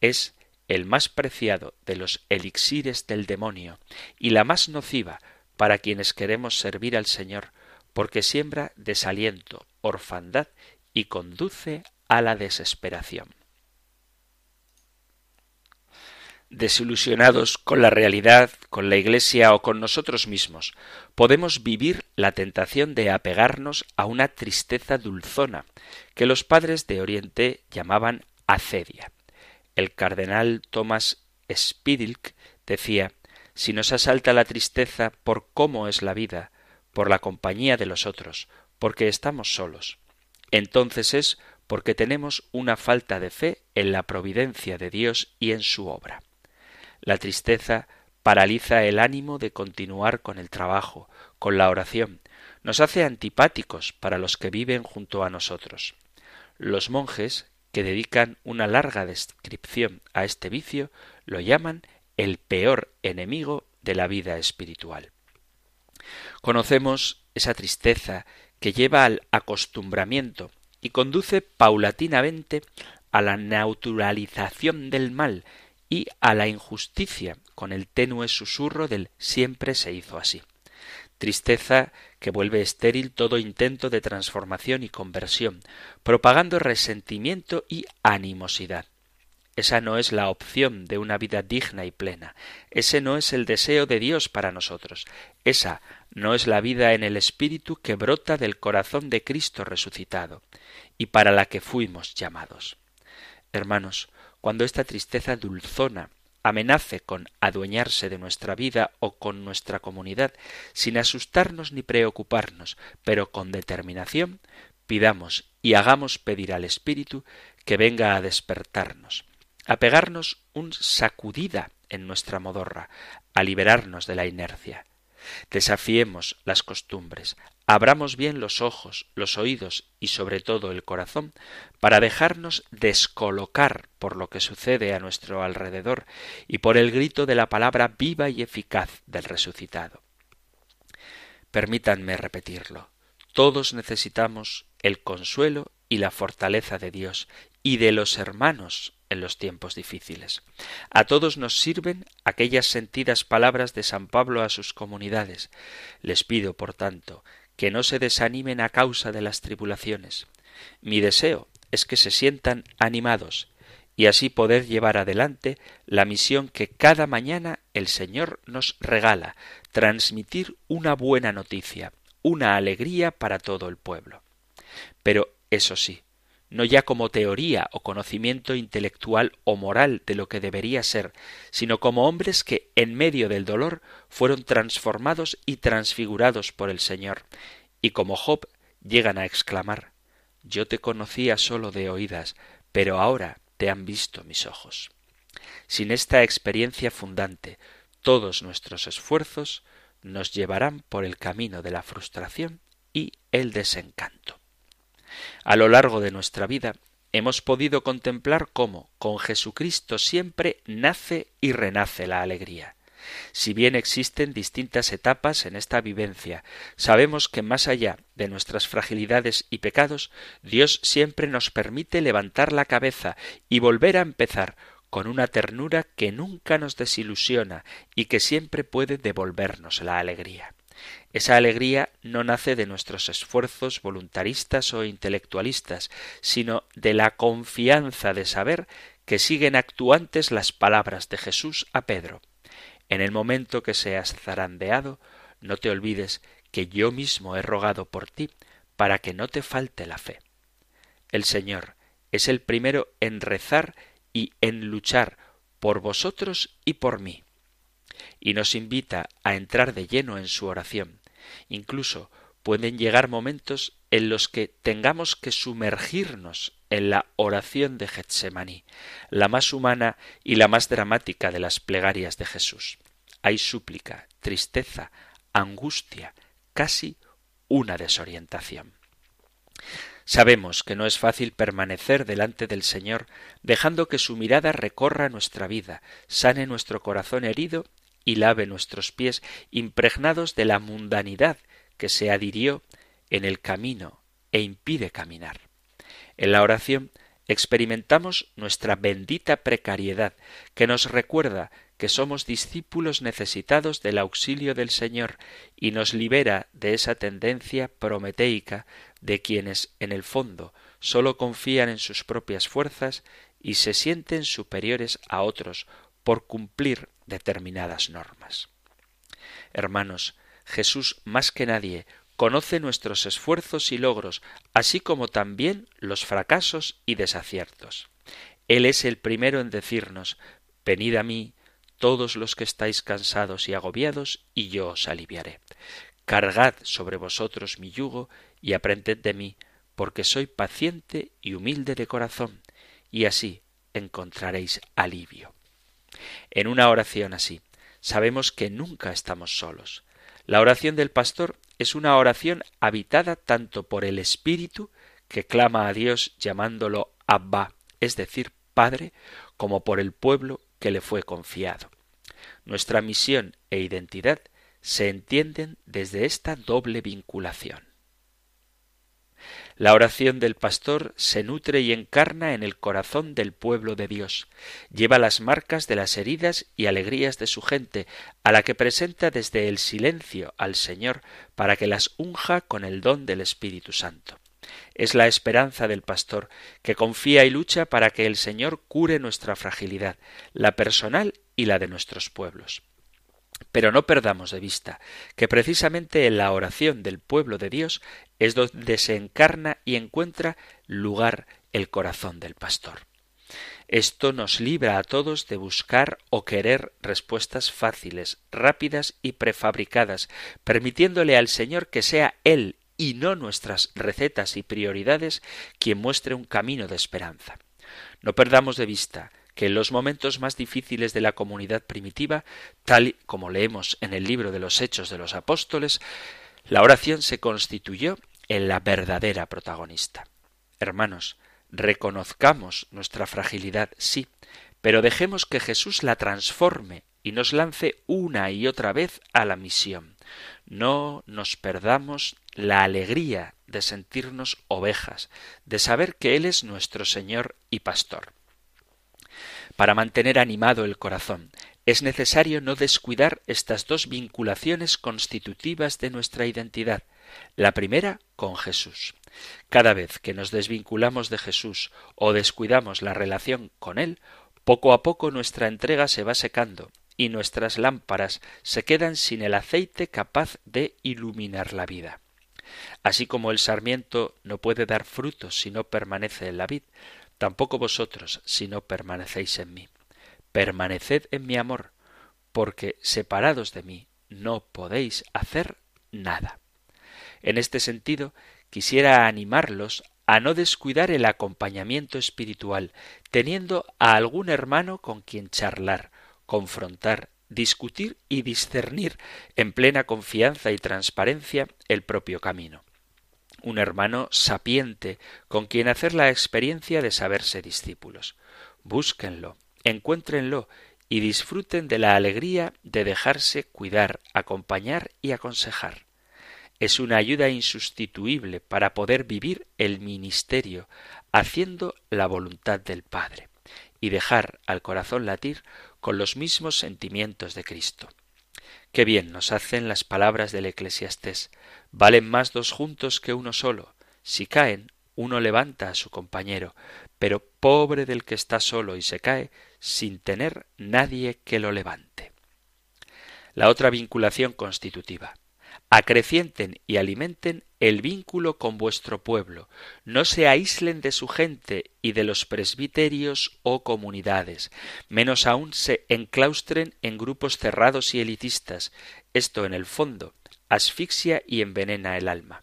es el más preciado de los elixires del demonio y la más nociva para quienes queremos servir al Señor, porque siembra desaliento, orfandad y conduce a la desesperación. Desilusionados con la realidad, con la Iglesia o con nosotros mismos, podemos vivir la tentación de apegarnos a una tristeza dulzona, que los padres de Oriente llamaban acedia. El cardenal Thomas Spidilk decía si nos asalta la tristeza por cómo es la vida, por la compañía de los otros, porque estamos solos, entonces es porque tenemos una falta de fe en la providencia de Dios y en su obra. La tristeza paraliza el ánimo de continuar con el trabajo, con la oración, nos hace antipáticos para los que viven junto a nosotros. Los monjes, que dedican una larga descripción a este vicio, lo llaman el peor enemigo de la vida espiritual. Conocemos esa tristeza que lleva al acostumbramiento y conduce paulatinamente a la naturalización del mal y a la injusticia con el tenue susurro del siempre se hizo así. Tristeza que vuelve estéril todo intento de transformación y conversión, propagando resentimiento y animosidad. Esa no es la opción de una vida digna y plena. Ese no es el deseo de Dios para nosotros. Esa no es la vida en el Espíritu que brota del corazón de Cristo resucitado, y para la que fuimos llamados. Hermanos, cuando esta tristeza dulzona amenace con adueñarse de nuestra vida o con nuestra comunidad, sin asustarnos ni preocuparnos, pero con determinación, pidamos y hagamos pedir al Espíritu que venga a despertarnos, a pegarnos un sacudida en nuestra modorra, a liberarnos de la inercia. Desafiemos las costumbres, abramos bien los ojos, los oídos y sobre todo el corazón para dejarnos descolocar por lo que sucede a nuestro alrededor y por el grito de la palabra viva y eficaz del resucitado. Permítanme repetirlo. Todos necesitamos el consuelo y la fortaleza de Dios y de los hermanos en los tiempos difíciles. A todos nos sirven aquellas sentidas palabras de San Pablo a sus comunidades. Les pido, por tanto, que no se desanimen a causa de las tribulaciones. Mi deseo es que se sientan animados y así poder llevar adelante la misión que cada mañana el Señor nos regala, transmitir una buena noticia, una alegría para todo el pueblo. Pero eso sí, no ya como teoría o conocimiento intelectual o moral de lo que debería ser, sino como hombres que en medio del dolor fueron transformados y transfigurados por el Señor, y como Job llegan a exclamar Yo te conocía solo de oídas, pero ahora te han visto mis ojos. Sin esta experiencia fundante, todos nuestros esfuerzos nos llevarán por el camino de la frustración y el desencanto. A lo largo de nuestra vida hemos podido contemplar cómo con Jesucristo siempre nace y renace la alegría. Si bien existen distintas etapas en esta vivencia, sabemos que más allá de nuestras fragilidades y pecados, Dios siempre nos permite levantar la cabeza y volver a empezar con una ternura que nunca nos desilusiona y que siempre puede devolvernos la alegría. Esa alegría no nace de nuestros esfuerzos voluntaristas o intelectualistas, sino de la confianza de saber que siguen actuantes las palabras de Jesús a Pedro. En el momento que seas zarandeado, no te olvides que yo mismo he rogado por ti para que no te falte la fe. El Señor es el primero en rezar y en luchar por vosotros y por mí. Y nos invita a entrar de lleno en su oración. Incluso pueden llegar momentos en los que tengamos que sumergirnos en la oración de Getsemaní, la más humana y la más dramática de las plegarias de Jesús. Hay súplica, tristeza, angustia, casi una desorientación. Sabemos que no es fácil permanecer delante del Señor, dejando que su mirada recorra nuestra vida, sane nuestro corazón herido y lave nuestros pies impregnados de la mundanidad que se adhirió en el camino e impide caminar. En la oración experimentamos nuestra bendita precariedad, que nos recuerda que somos discípulos necesitados del auxilio del Señor y nos libera de esa tendencia prometeica de quienes, en el fondo, sólo confían en sus propias fuerzas y se sienten superiores a otros por cumplir determinadas normas. Hermanos, Jesús más que nadie conoce nuestros esfuerzos y logros, así como también los fracasos y desaciertos. Él es el primero en decirnos Venid a mí, todos los que estáis cansados y agobiados, y yo os aliviaré. Cargad sobre vosotros mi yugo y aprended de mí, porque soy paciente y humilde de corazón, y así encontraréis alivio. En una oración así, sabemos que nunca estamos solos. La oración del pastor es una oración habitada tanto por el Espíritu, que clama a Dios llamándolo Abba, es decir, Padre, como por el pueblo que le fue confiado. Nuestra misión e identidad se entienden desde esta doble vinculación. La oración del pastor se nutre y encarna en el corazón del pueblo de Dios, lleva las marcas de las heridas y alegrías de su gente, a la que presenta desde el silencio al Señor para que las unja con el don del Espíritu Santo. Es la esperanza del pastor, que confía y lucha para que el Señor cure nuestra fragilidad, la personal y la de nuestros pueblos. Pero no perdamos de vista que precisamente en la oración del pueblo de Dios es donde se encarna y encuentra lugar el corazón del pastor. Esto nos libra a todos de buscar o querer respuestas fáciles, rápidas y prefabricadas, permitiéndole al Señor que sea Él y no nuestras recetas y prioridades quien muestre un camino de esperanza. No perdamos de vista que en los momentos más difíciles de la comunidad primitiva, tal como leemos en el libro de los Hechos de los Apóstoles, la oración se constituyó en la verdadera protagonista. Hermanos, reconozcamos nuestra fragilidad, sí, pero dejemos que Jesús la transforme y nos lance una y otra vez a la misión. No nos perdamos la alegría de sentirnos ovejas, de saber que Él es nuestro Señor y Pastor. Para mantener animado el corazón, es necesario no descuidar estas dos vinculaciones constitutivas de nuestra identidad. La primera con Jesús. Cada vez que nos desvinculamos de Jesús o descuidamos la relación con Él, poco a poco nuestra entrega se va secando y nuestras lámparas se quedan sin el aceite capaz de iluminar la vida. Así como el sarmiento no puede dar frutos si no permanece en la vid, tampoco vosotros si no permanecéis en mí. Permaneced en mi amor, porque separados de mí no podéis hacer nada. En este sentido, quisiera animarlos a no descuidar el acompañamiento espiritual, teniendo a algún hermano con quien charlar, confrontar, discutir y discernir en plena confianza y transparencia el propio camino un hermano sapiente con quien hacer la experiencia de saberse discípulos. Búsquenlo, encuéntrenlo y disfruten de la alegría de dejarse cuidar, acompañar y aconsejar. Es una ayuda insustituible para poder vivir el ministerio, haciendo la voluntad del Padre. y dejar al corazón latir con los mismos sentimientos de Cristo. Qué bien nos hacen las palabras del eclesiastés. Valen más dos juntos que uno solo. Si caen, uno levanta a su compañero, pero pobre del que está solo y se cae sin tener nadie que lo levante. La otra vinculación constitutiva acrecienten y alimenten el vínculo con vuestro pueblo, no se aíslen de su gente y de los presbiterios o comunidades, menos aún se enclaustren en grupos cerrados y elitistas. Esto, en el fondo, asfixia y envenena el alma.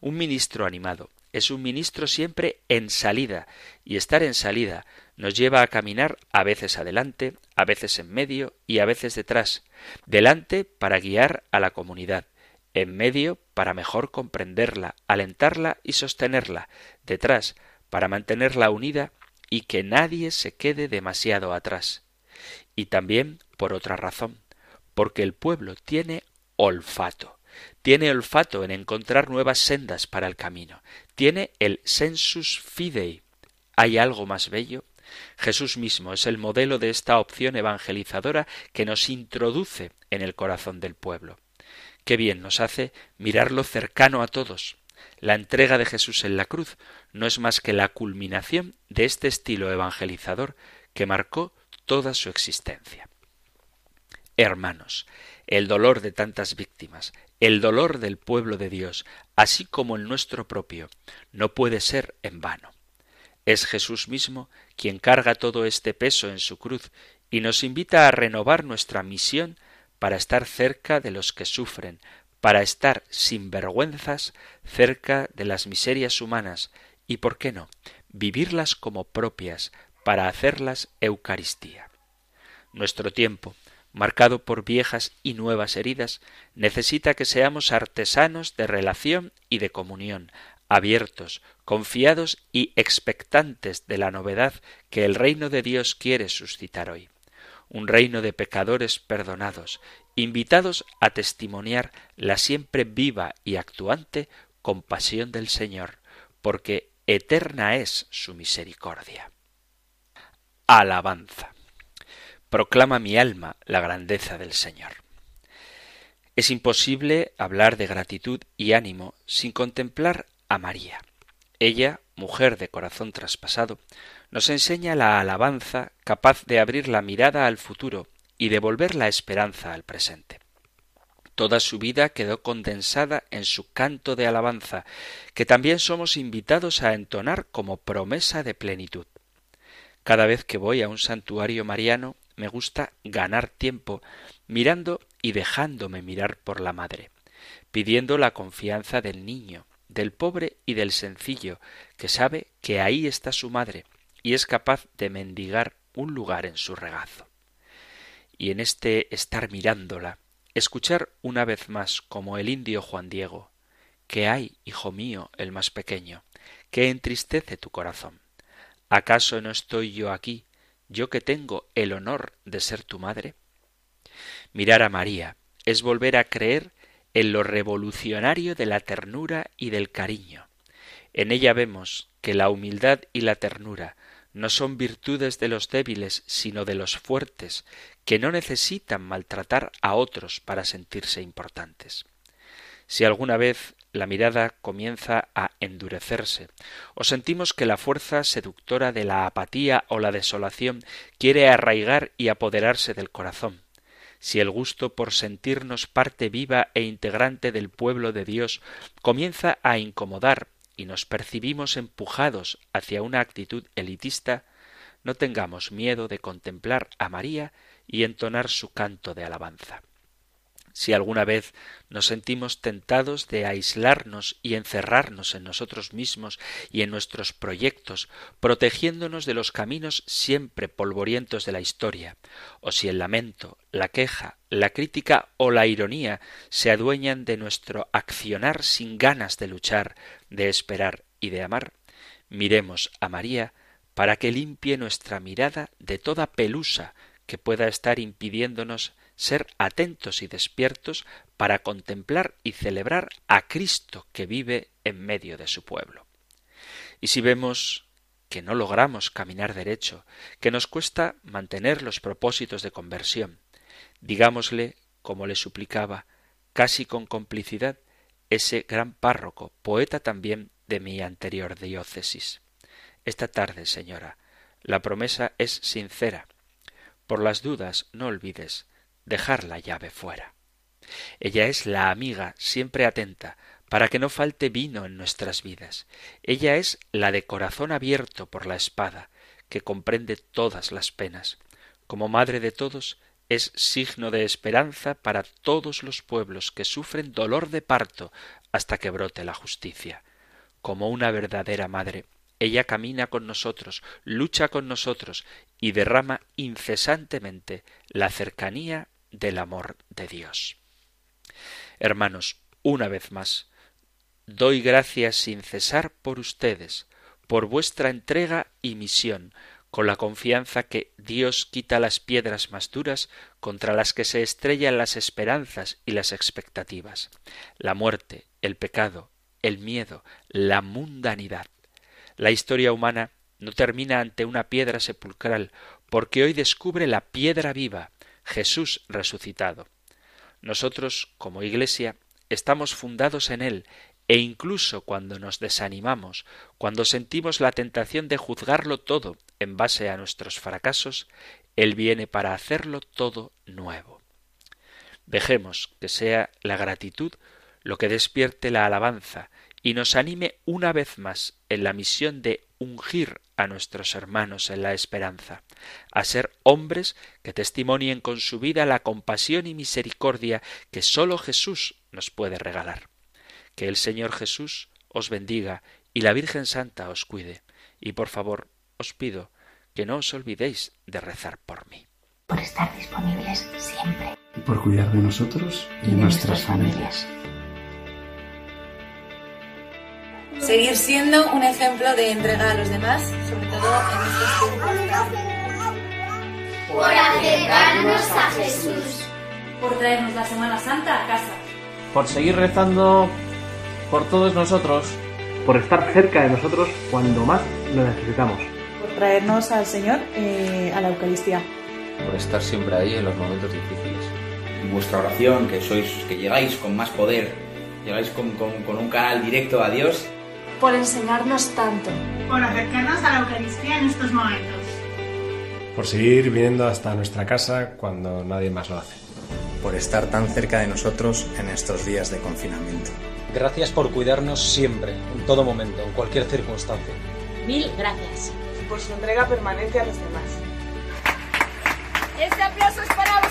Un ministro animado es un ministro siempre en salida, y estar en salida nos lleva a caminar a veces adelante, a veces en medio y a veces detrás. Delante para guiar a la comunidad, en medio para mejor comprenderla, alentarla y sostenerla, detrás para mantenerla unida y que nadie se quede demasiado atrás. Y también por otra razón, porque el pueblo tiene olfato, tiene olfato en encontrar nuevas sendas para el camino, tiene el sensus fidei. ¿Hay algo más bello? Jesús mismo es el modelo de esta opción evangelizadora que nos introduce en el corazón del pueblo. Qué bien nos hace mirarlo cercano a todos. La entrega de Jesús en la cruz no es más que la culminación de este estilo evangelizador que marcó toda su existencia. Hermanos, el dolor de tantas víctimas, el dolor del pueblo de Dios, así como el nuestro propio, no puede ser en vano. Es Jesús mismo quien carga todo este peso en su cruz y nos invita a renovar nuestra misión para estar cerca de los que sufren, para estar sin vergüenzas cerca de las miserias humanas y, por qué no, vivirlas como propias para hacerlas Eucaristía. Nuestro tiempo, marcado por viejas y nuevas heridas, necesita que seamos artesanos de relación y de comunión, abiertos, confiados y expectantes de la novedad que el reino de Dios quiere suscitar hoy un reino de pecadores perdonados, invitados a testimoniar la siempre viva y actuante compasión del Señor, porque eterna es su misericordia. Alabanza. Proclama mi alma la grandeza del Señor. Es imposible hablar de gratitud y ánimo sin contemplar a María. Ella, mujer de corazón traspasado, nos enseña la alabanza capaz de abrir la mirada al futuro y devolver la esperanza al presente. Toda su vida quedó condensada en su canto de alabanza, que también somos invitados a entonar como promesa de plenitud. Cada vez que voy a un santuario mariano me gusta ganar tiempo mirando y dejándome mirar por la madre, pidiendo la confianza del niño, del pobre y del sencillo, que sabe que ahí está su madre, y es capaz de mendigar un lugar en su regazo. Y en este estar mirándola, escuchar una vez más como el indio Juan Diego, ¿qué hay, hijo mío, el más pequeño? que entristece tu corazón? ¿Acaso no estoy yo aquí, yo que tengo el honor de ser tu madre? Mirar a María es volver a creer en lo revolucionario de la ternura y del cariño. En ella vemos que la humildad y la ternura no son virtudes de los débiles, sino de los fuertes, que no necesitan maltratar a otros para sentirse importantes. Si alguna vez la mirada comienza a endurecerse, o sentimos que la fuerza seductora de la apatía o la desolación quiere arraigar y apoderarse del corazón, si el gusto por sentirnos parte viva e integrante del pueblo de Dios comienza a incomodar y nos percibimos empujados hacia una actitud elitista, no tengamos miedo de contemplar a María y entonar su canto de alabanza. Si alguna vez nos sentimos tentados de aislarnos y encerrarnos en nosotros mismos y en nuestros proyectos, protegiéndonos de los caminos siempre polvorientos de la historia, o si el lamento, la queja, la crítica o la ironía se adueñan de nuestro accionar sin ganas de luchar, de esperar y de amar, miremos a María para que limpie nuestra mirada de toda pelusa que pueda estar impidiéndonos ser atentos y despiertos para contemplar y celebrar a Cristo que vive en medio de su pueblo. Y si vemos que no logramos caminar derecho, que nos cuesta mantener los propósitos de conversión. Digámosle, como le suplicaba, casi con complicidad, ese gran párroco, poeta también de mi anterior diócesis. Esta tarde, señora, la promesa es sincera. Por las dudas, no olvides dejar la llave fuera. Ella es la amiga siempre atenta, para que no falte vino en nuestras vidas. Ella es la de corazón abierto por la espada, que comprende todas las penas. Como madre de todos, es signo de esperanza para todos los pueblos que sufren dolor de parto hasta que brote la justicia. Como una verdadera madre, ella camina con nosotros, lucha con nosotros y derrama incesantemente la cercanía del amor de Dios. Hermanos, una vez más, Doy gracias sin cesar por ustedes, por vuestra entrega y misión, con la confianza que Dios quita las piedras más duras contra las que se estrellan las esperanzas y las expectativas, la muerte, el pecado, el miedo, la mundanidad. La historia humana no termina ante una piedra sepulcral, porque hoy descubre la piedra viva, Jesús resucitado. Nosotros, como Iglesia, estamos fundados en Él, e incluso cuando nos desanimamos, cuando sentimos la tentación de juzgarlo todo en base a nuestros fracasos, Él viene para hacerlo todo nuevo. Dejemos que sea la gratitud lo que despierte la alabanza y nos anime una vez más en la misión de ungir a nuestros hermanos en la esperanza, a ser hombres que testimonien con su vida la compasión y misericordia que sólo Jesús nos puede regalar. Que el Señor Jesús os bendiga y la Virgen Santa os cuide. Y por favor, os pido que no os olvidéis de rezar por mí. Por estar disponibles siempre. Y por cuidar de nosotros y, de nuestras, familias. Seguir siendo un ejemplo de entrega a los demás, sobre todo en estos tiempos. Por acercarnos a Jesús. Por traernos la Semana Santa a casa. Por seguir rezando por todos nosotros, por estar cerca de nosotros cuando más lo necesitamos, por traernos al Señor eh, a la Eucaristía, por estar siempre ahí en los momentos difíciles. Vuestra oración, que sois, que llegáis con más poder, llegáis con, con, con un canal directo a Dios, por enseñarnos tanto, por acercarnos a la Eucaristía en estos momentos, por seguir viniendo hasta nuestra casa cuando nadie más lo hace, por estar tan cerca de nosotros en estos días de confinamiento. Gracias por cuidarnos siempre, en todo momento, en cualquier circunstancia. Mil gracias. Por su entrega permanente a los demás. Este aplauso es para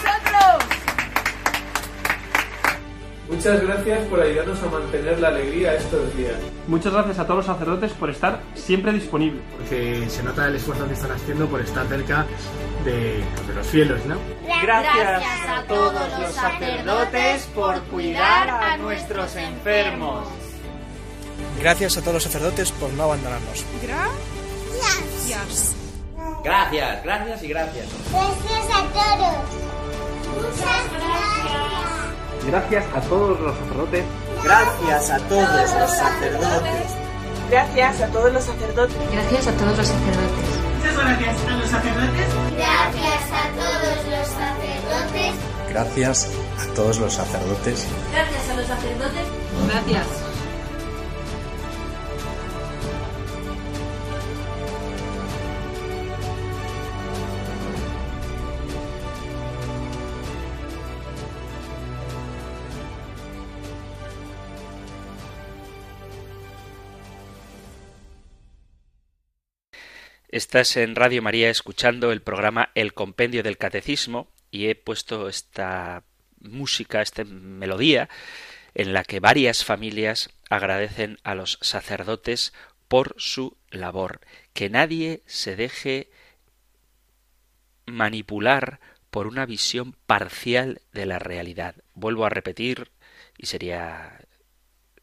Muchas gracias por ayudarnos a mantener la alegría estos días. Muchas gracias a todos los sacerdotes por estar siempre disponibles. Porque se nota el esfuerzo que están haciendo por estar cerca de, de los fieles, ¿no? Gracias a todos los sacerdotes por cuidar a nuestros enfermos. Gracias a todos los sacerdotes por no abandonarnos. Gracias. Gracias, gracias y gracias. Gracias a todos. Muchas gracias. Gracias a todos los sacerdotes. Gracias a todos los sacerdotes. Gracias a todos los sacerdotes. Gracias a todos los sacerdotes. Muchas gracias a los sacerdotes. Gracias a todos los sacerdotes. Gracias a todos los sacerdotes. Gracias a los sacerdotes. Gracias. Estás en Radio María escuchando el programa El Compendio del Catecismo y he puesto esta música, esta melodía, en la que varias familias agradecen a los sacerdotes por su labor. Que nadie se deje manipular por una visión parcial de la realidad. Vuelvo a repetir, y sería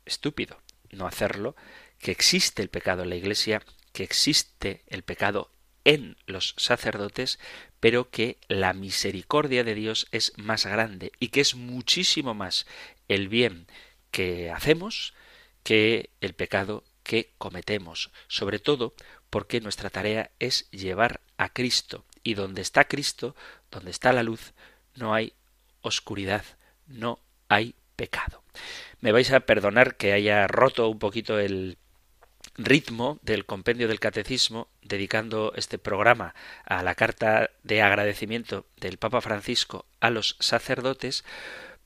estúpido no hacerlo, que existe el pecado en la Iglesia que existe el pecado en los sacerdotes, pero que la misericordia de Dios es más grande y que es muchísimo más el bien que hacemos que el pecado que cometemos, sobre todo porque nuestra tarea es llevar a Cristo. Y donde está Cristo, donde está la luz, no hay oscuridad, no hay pecado. Me vais a perdonar que haya roto un poquito el ritmo del compendio del catecismo, dedicando este programa a la carta de agradecimiento del Papa Francisco a los sacerdotes,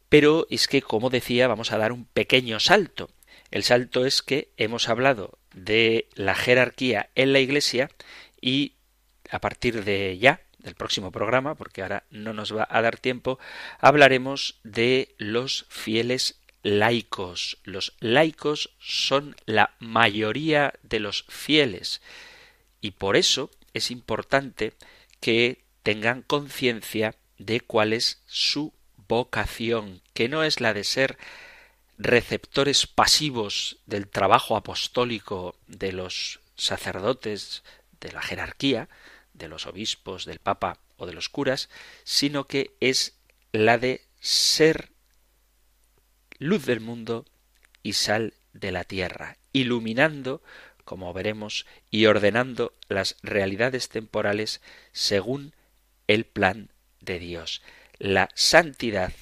pero es que, como decía, vamos a dar un pequeño salto. El salto es que hemos hablado de la jerarquía en la Iglesia y a partir de ya, del próximo programa, porque ahora no nos va a dar tiempo, hablaremos de los fieles laicos. Los laicos son la mayoría de los fieles y por eso es importante que tengan conciencia de cuál es su vocación, que no es la de ser receptores pasivos del trabajo apostólico de los sacerdotes, de la jerarquía, de los obispos, del papa o de los curas, sino que es la de ser luz del mundo y sal de la tierra, iluminando, como veremos, y ordenando las realidades temporales según el plan de Dios. La santidad,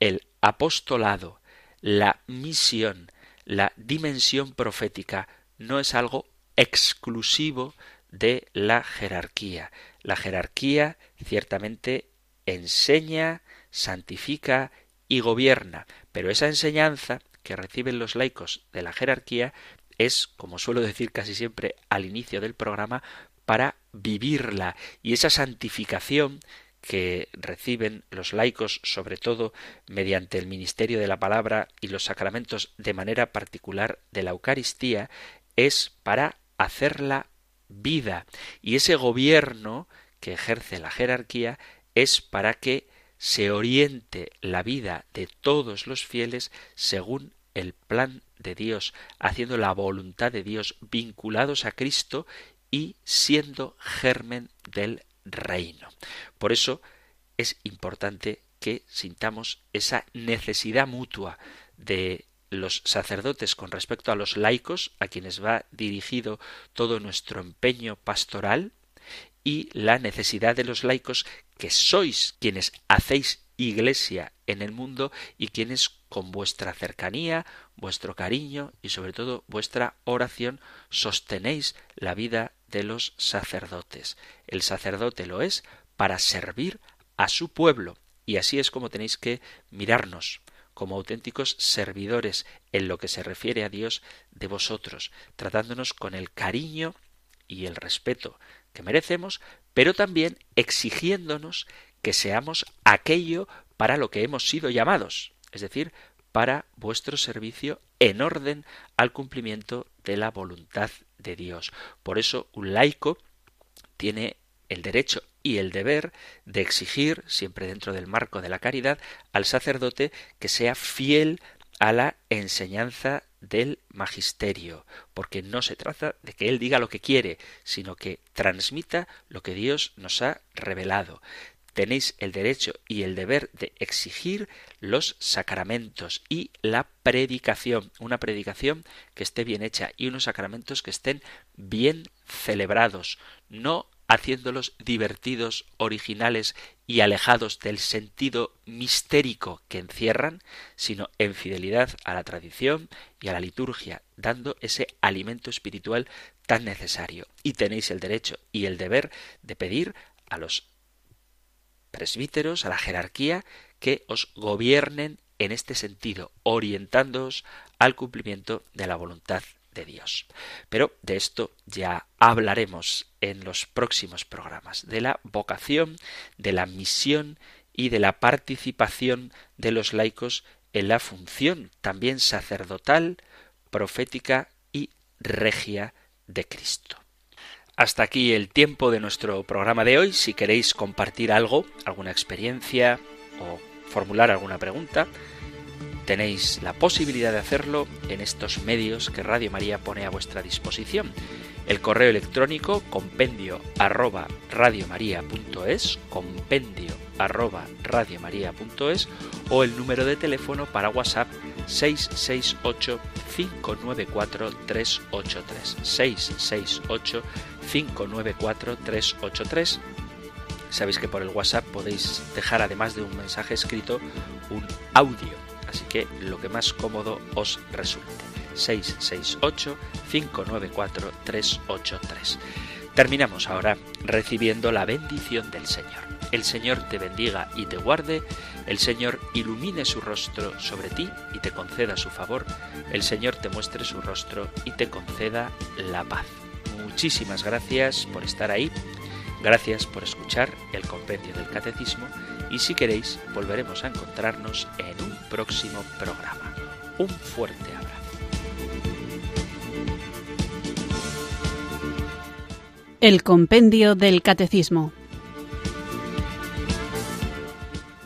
el apostolado, la misión, la dimensión profética no es algo exclusivo de la jerarquía. La jerarquía ciertamente enseña, santifica y gobierna, pero esa enseñanza que reciben los laicos de la jerarquía es, como suelo decir casi siempre al inicio del programa, para vivirla y esa santificación que reciben los laicos, sobre todo mediante el ministerio de la palabra y los sacramentos de manera particular de la Eucaristía, es para hacerla vida. Y ese gobierno que ejerce la jerarquía es para que se oriente la vida de todos los fieles según el plan de Dios, haciendo la voluntad de Dios, vinculados a Cristo y siendo germen del reino. Por eso es importante que sintamos esa necesidad mutua de los sacerdotes con respecto a los laicos, a quienes va dirigido todo nuestro empeño pastoral, y la necesidad de los laicos que sois quienes hacéis iglesia en el mundo y quienes con vuestra cercanía, vuestro cariño y sobre todo vuestra oración sostenéis la vida de los sacerdotes. El sacerdote lo es para servir a su pueblo y así es como tenéis que mirarnos como auténticos servidores en lo que se refiere a Dios de vosotros, tratándonos con el cariño y el respeto que merecemos, pero también exigiéndonos que seamos aquello para lo que hemos sido llamados, es decir, para vuestro servicio en orden al cumplimiento de la voluntad de Dios. Por eso un laico tiene el derecho y el deber de exigir, siempre dentro del marco de la caridad, al sacerdote que sea fiel a la enseñanza del magisterio, porque no se trata de que él diga lo que quiere, sino que transmita lo que Dios nos ha revelado. Tenéis el derecho y el deber de exigir los sacramentos y la predicación, una predicación que esté bien hecha y unos sacramentos que estén bien celebrados, no haciéndolos divertidos, originales y alejados del sentido mistérico que encierran, sino en fidelidad a la tradición y a la liturgia, dando ese alimento espiritual tan necesario. Y tenéis el derecho y el deber de pedir a los presbíteros, a la jerarquía, que os gobiernen en este sentido, orientándoos al cumplimiento de la voluntad de Dios. Pero de esto ya hablaremos en los próximos programas, de la vocación, de la misión y de la participación de los laicos en la función también sacerdotal, profética y regia de Cristo. Hasta aquí el tiempo de nuestro programa de hoy. Si queréis compartir algo, alguna experiencia o formular alguna pregunta, Tenéis la posibilidad de hacerlo en estos medios que Radio María pone a vuestra disposición. El correo electrónico compendio arroba compendio arroba o el número de teléfono para WhatsApp 668 594 383 668 594 383 Sabéis que por el WhatsApp podéis dejar además de un mensaje escrito un audio, así que lo que más cómodo os resulte. 668 594 383 Terminamos ahora recibiendo la bendición del Señor. El Señor te bendiga y te guarde, el Señor ilumine su rostro sobre ti y te conceda su favor, el Señor te muestre su rostro y te conceda la paz. Muchísimas gracias por estar ahí, gracias por escuchar el compendio del catecismo y si queréis volveremos a encontrarnos en un próximo programa. Un fuerte abrazo. El Compendio del Catecismo.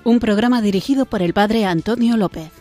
Un programa dirigido por el Padre Antonio López.